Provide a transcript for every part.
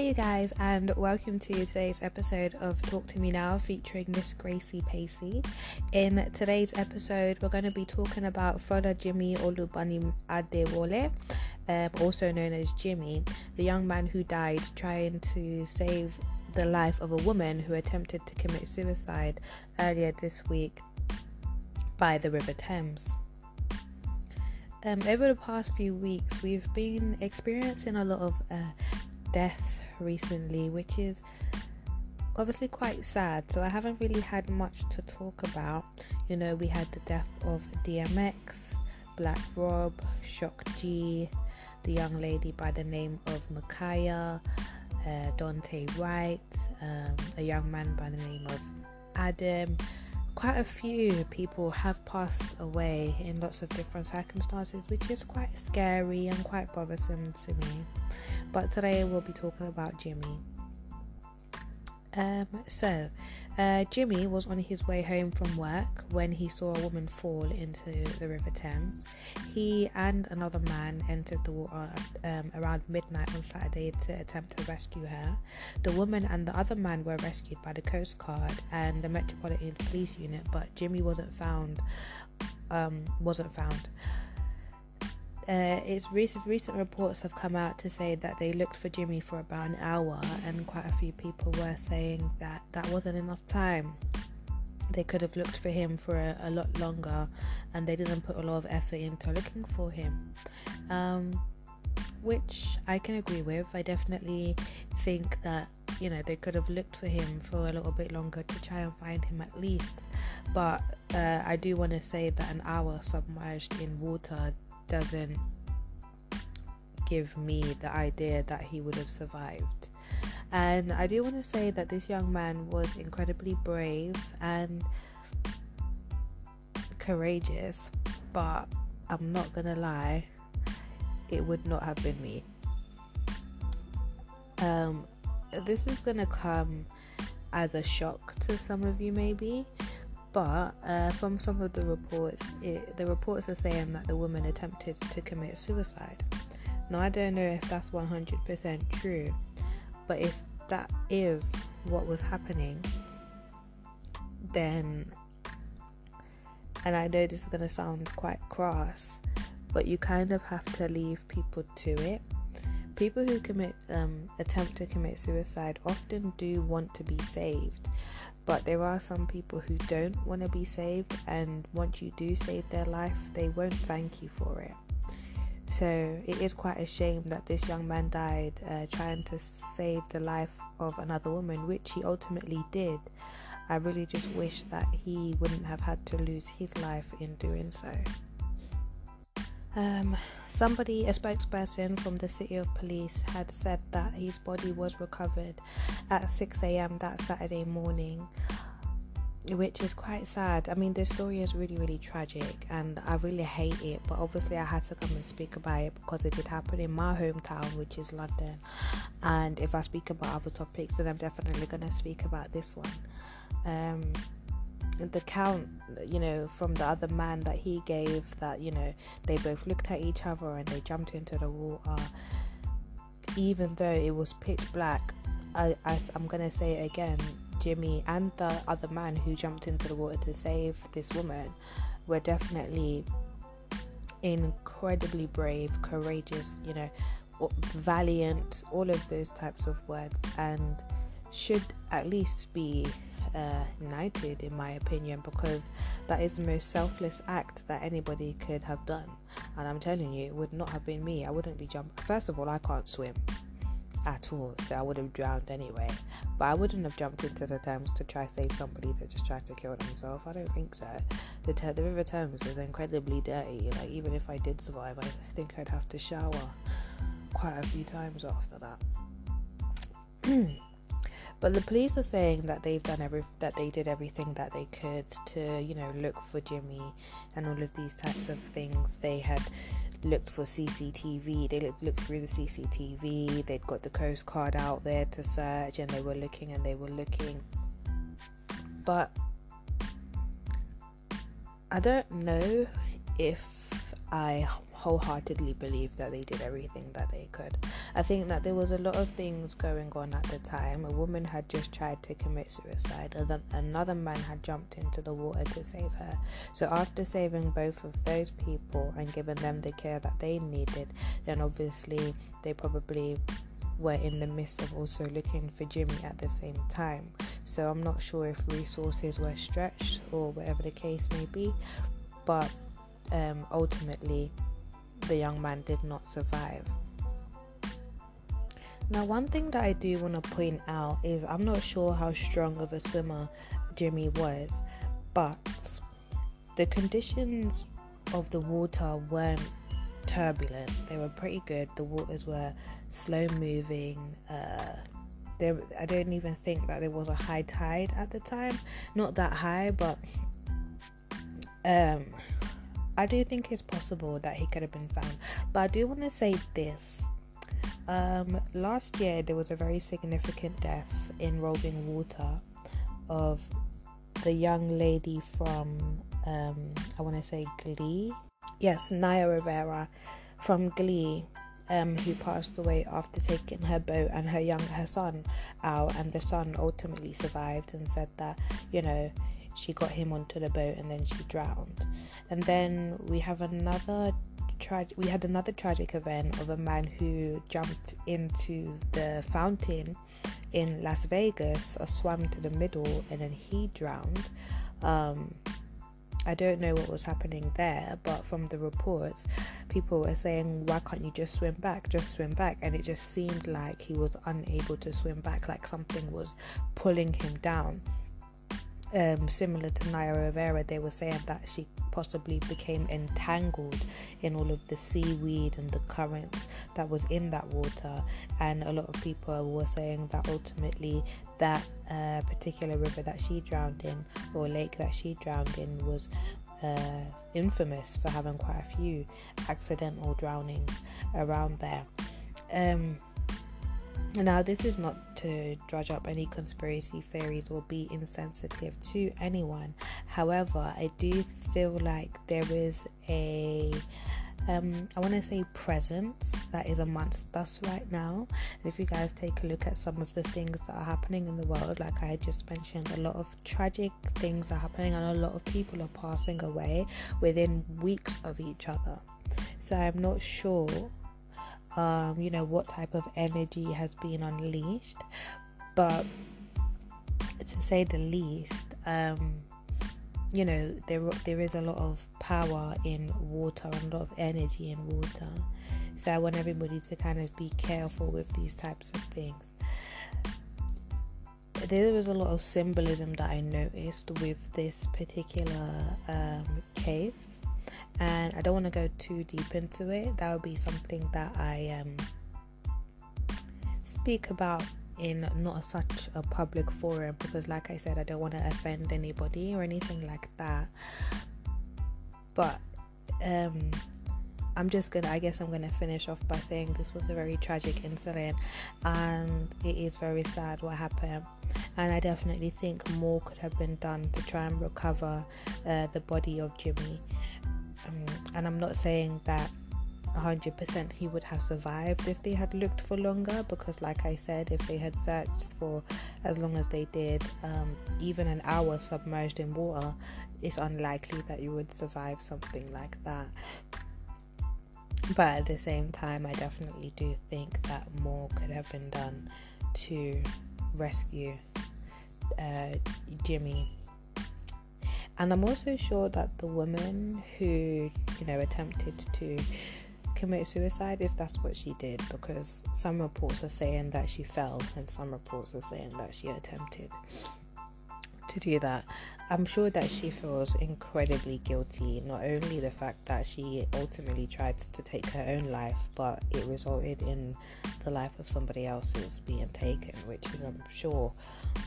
Hey, you guys, and welcome to today's episode of Talk to Me Now featuring Miss Gracie Pacey. In today's episode, we're going to be talking about Folajimi Olubunmi Adewole, um, also known as Jimmy, the young man who died trying to save the life of a woman who attempted to commit suicide earlier this week by the River Thames. Um, over the past few weeks, we've been experiencing a lot of uh, death recently, which is obviously quite sad. So I haven't really had much to talk about. You know, we had the death of DMX, Black Rob, Shock G, the young lady by the name of Ma'Khia, uh, Daunte Wright, um, a young man by the name of Adam. Quite a few people have passed away in lots of different circumstances, which is quite scary and quite bothersome to me. But today we'll be talking about Jimmy. Um, so, uh, Jimmy was on his way home from work when he saw a woman fall into the River Thames. He and another man entered the water um, around midnight on Saturday to attempt to rescue her. The woman and the other man were rescued by the Coast Guard and the Metropolitan Police Unit, but Jimmy wasn't found. Um, wasn't found. Uh, it's recent recent reports have come out to say that they looked for Jimmy for about an hour, and quite a few people were saying that that wasn't enough time. They could have looked for him for a, a lot longer, and they didn't put a lot of effort into looking for him. Um, which I can agree with. I definitely think that you know they could have looked for him for a little bit longer to try and find him at least. But uh, I do want to say that an hour submerged in water doesn't give me the idea that he would have survived. And I do want to say that this young man was incredibly brave and courageous, but I'm not gonna lie, it would not have been me. Um, this is gonna come as a shock to some of you, maybe, but uh, from some of the reports, it, the reports are saying that the woman attempted to commit suicide. Now, I don't know if that's 100% true, but if that is what was happening, then, and I know this is going to sound quite crass, but you kind of have to leave people to it. People who commit, um, attempt to commit suicide often do want to be saved but there are some people who don't want to be saved, and once you do save their life, they won't thank you for it. So it is quite a shame that this young man died uh, trying to save the life of another woman, which he ultimately did. I really just wish that he wouldn't have had to lose his life in doing so. Um, somebody, a spokesperson from the city of police, had said that his body was recovered at 6 a.m. that Saturday morning, which is quite sad. I mean, this story is really, really tragic, and I really hate it. But obviously, I had to come and speak about it because it did happen in my hometown, which is London. And if I speak about other topics, then I'm definitely going to speak about this one. Um, the count, you know, from the other man that he gave that, you know, they both looked at each other and they jumped into the water, even though it was pitch black. I, I, I'm to say it again Jimmy and the other man who jumped into the water to save this woman were definitely incredibly brave, courageous, you know, valiant, all of those types of words, and should at least be uh, knighted, in my opinion, because that is the most selfless act that anybody could have done. And I'm telling you, it would not have been me. I wouldn't be jumping. First of all, I can't swim at all, so I would have drowned anyway. But I wouldn't have jumped into the Thames to try save somebody that just tried to kill themselves. I don't think so. The, the River Thames is incredibly dirty. Like even if I did survive, I think I'd have to shower quite a few times after that. But the police are saying that they've done every that they did everything that they could to, you know, look for Jimmy and all of these types of things. They had looked for CCTV. They looked, through the CCTV. They'd got the Coast Guard out there to search, and they were looking and they were looking. But I don't know if I wholeheartedly believe that they did everything that they could. I think that there was a lot of things going on at the time. A woman had just tried to commit suicide, and then another man had jumped into the water to save her. So, after saving both of those people and giving them the care that they needed, then obviously they probably were in the midst of also looking for Jimmy at the same time. So I'm not sure if resources were stretched or whatever the case may be, but um, ultimately the young man did not survive. Now, one thing that I do want to point out is I'm not sure how strong of a swimmer Jimmy was, but the conditions of the water weren't turbulent. They were pretty good. The waters were slow moving. Uh, there, I don't even think that there was a high tide at the time. Not that high, but um, I do think it's possible that he could have been found. But I do want to say this. Um, last year, there was a very significant death in Rolling Water of the young lady from, um, I want to say Glee yes, Naya Rivera from Glee, um, who passed away after taking her boat and her young her son out, and the son ultimately survived and said that you know she got him onto the boat and then she drowned. And then we have another tra- we had another tragic event of a man who jumped into the fountain in Las Vegas, or swam to the middle, and then he drowned. Um, I don't know what was happening there, but from the reports, people were saying, Why can't you just swim back? Just swim back. And it just seemed like he was unable to swim back, like something was pulling him down. Um, similar to Naya Rivera, they were saying that she possibly became entangled in all of the seaweed and the currents that was in that water. And a lot of people were saying that ultimately that uh, particular river that she drowned in or lake that she drowned in was uh, infamous for having quite a few accidental drownings around there. Um, now, this is not to drudge up any conspiracy theories or be insensitive to anyone. However, I do feel like there is a um, I want to say presence that is amongst us right now. And if you guys take a look at some of the things that are happening in the world, like I just mentioned, a lot of tragic things are happening, and a lot of people are passing away within weeks of each other. So I'm not sure um, you know, what type of energy has been unleashed. But to say the least, um, you know, there there is a lot of power in water and a lot of energy in water. So I want everybody to kind of be careful with these types of things. There was a lot of symbolism that I noticed with this particular um, case and I don't want to go too deep into it. That would be something that I um, speak about in not such a public forum because, like I said, I don't want to offend anybody or anything like that. But um, I'm just gonna, I guess, I'm gonna finish off by saying this was a very tragic incident and it is very sad what happened. And I definitely think more could have been done to try and recover uh, the body of Jimmy and I'm not saying that 100% he would have survived if they had looked for longer because like i said if they had searched for as long as they did um, even an hour submerged in water it's unlikely that you would survive something like that. But at the same time i definitely do think that more could have been done to rescue uh, jimmy and I'm also sure that the woman who, you know, attempted to commit suicide, if that's what she did, because some reports are saying that she fell and some reports are saying that she attempted to do that. I'm sure that she feels incredibly guilty, not only the fact that she ultimately tried to take her own life, but it resulted in the life of somebody else's being taken, which is, I'm sure,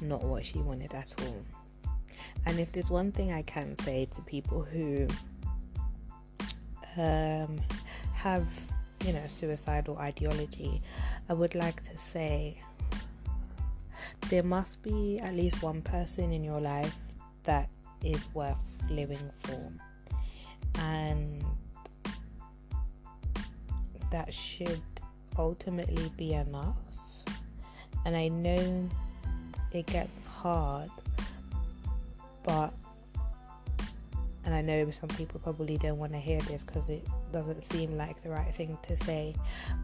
not what she wanted at all. And if there's one thing I can say to people who um, have, you know, suicidal ideology, I would like to say there must be at least one person in your life that is worth living for. And that should ultimately be enough. And I know it gets hard, but and I know some people probably don't want to hear this because it doesn't seem like the right thing to say,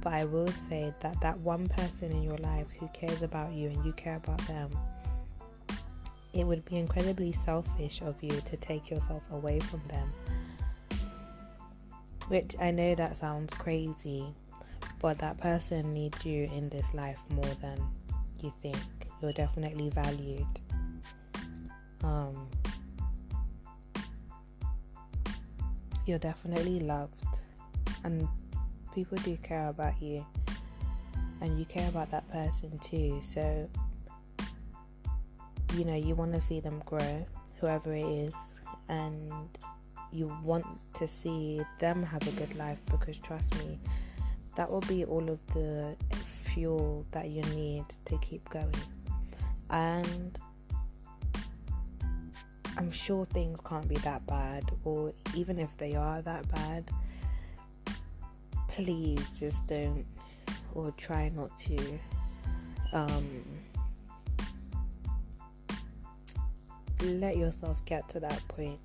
but I will say that that one person in your life who cares about you and you care about them, it would be incredibly selfish of you to take yourself away from them. Which I know that sounds crazy, but that person needs you in this life more than you think. You're definitely valued. Um, you're definitely loved, and people do care about you, and you care about that person too. So, you know, you want to see them grow, whoever it is, and you want to see them have a good life because trust me, that will be all of the fuel that you need to keep going. And I'm sure things can't be that bad, or even if they are that bad, please just don't or try not to um, let yourself get to that point.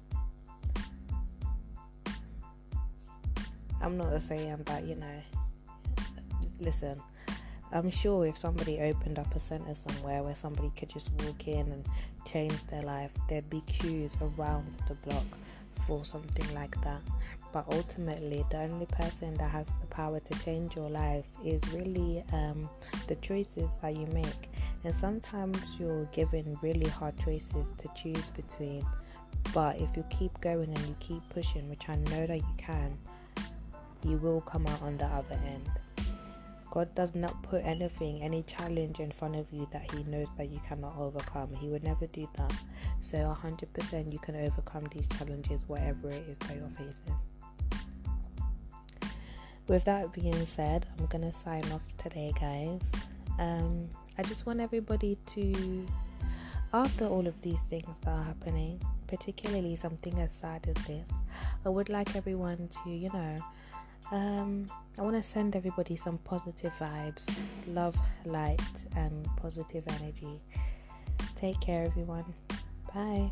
I'm not saying that, you know, listen, I'm sure if somebody opened up a center somewhere where somebody could just walk in and change their life, there'd be queues around the block for something like that. But ultimately, the only person that has the power to change your life is really um, the choices that you make. And sometimes you're given really hard choices to choose between. But if you keep going and you keep pushing, which I know that you can, you will come out on the other end. God does not put anything, any challenge in front of you that He knows that you cannot overcome. He would never do that. So, 100% you can overcome these challenges, whatever it is that you're facing. With that being said, I'm gonna sign off today, guys. Um, I just want everybody to, after all of these things that are happening, particularly something as sad as this, I would like everyone to, you know, um, I want to send everybody some positive vibes, love, light, and positive energy. Take care, everyone. Bye.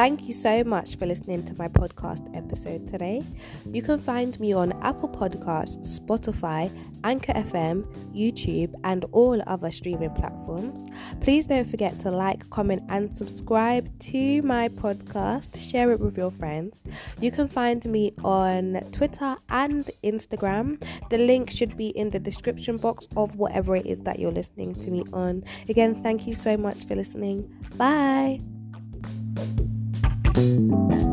Thank you so much for listening to my podcast episode today. You can find me on Apple Podcasts, Spotify, Anchor FM, YouTube, and all other streaming platforms. Please don't forget to like, comment, and subscribe to my podcast. Share it with your friends. You can find me on Twitter and Instagram. The link should be in the description box of whatever it is that you're listening to me on. Again, thank you so much for listening. Bye. Thank you.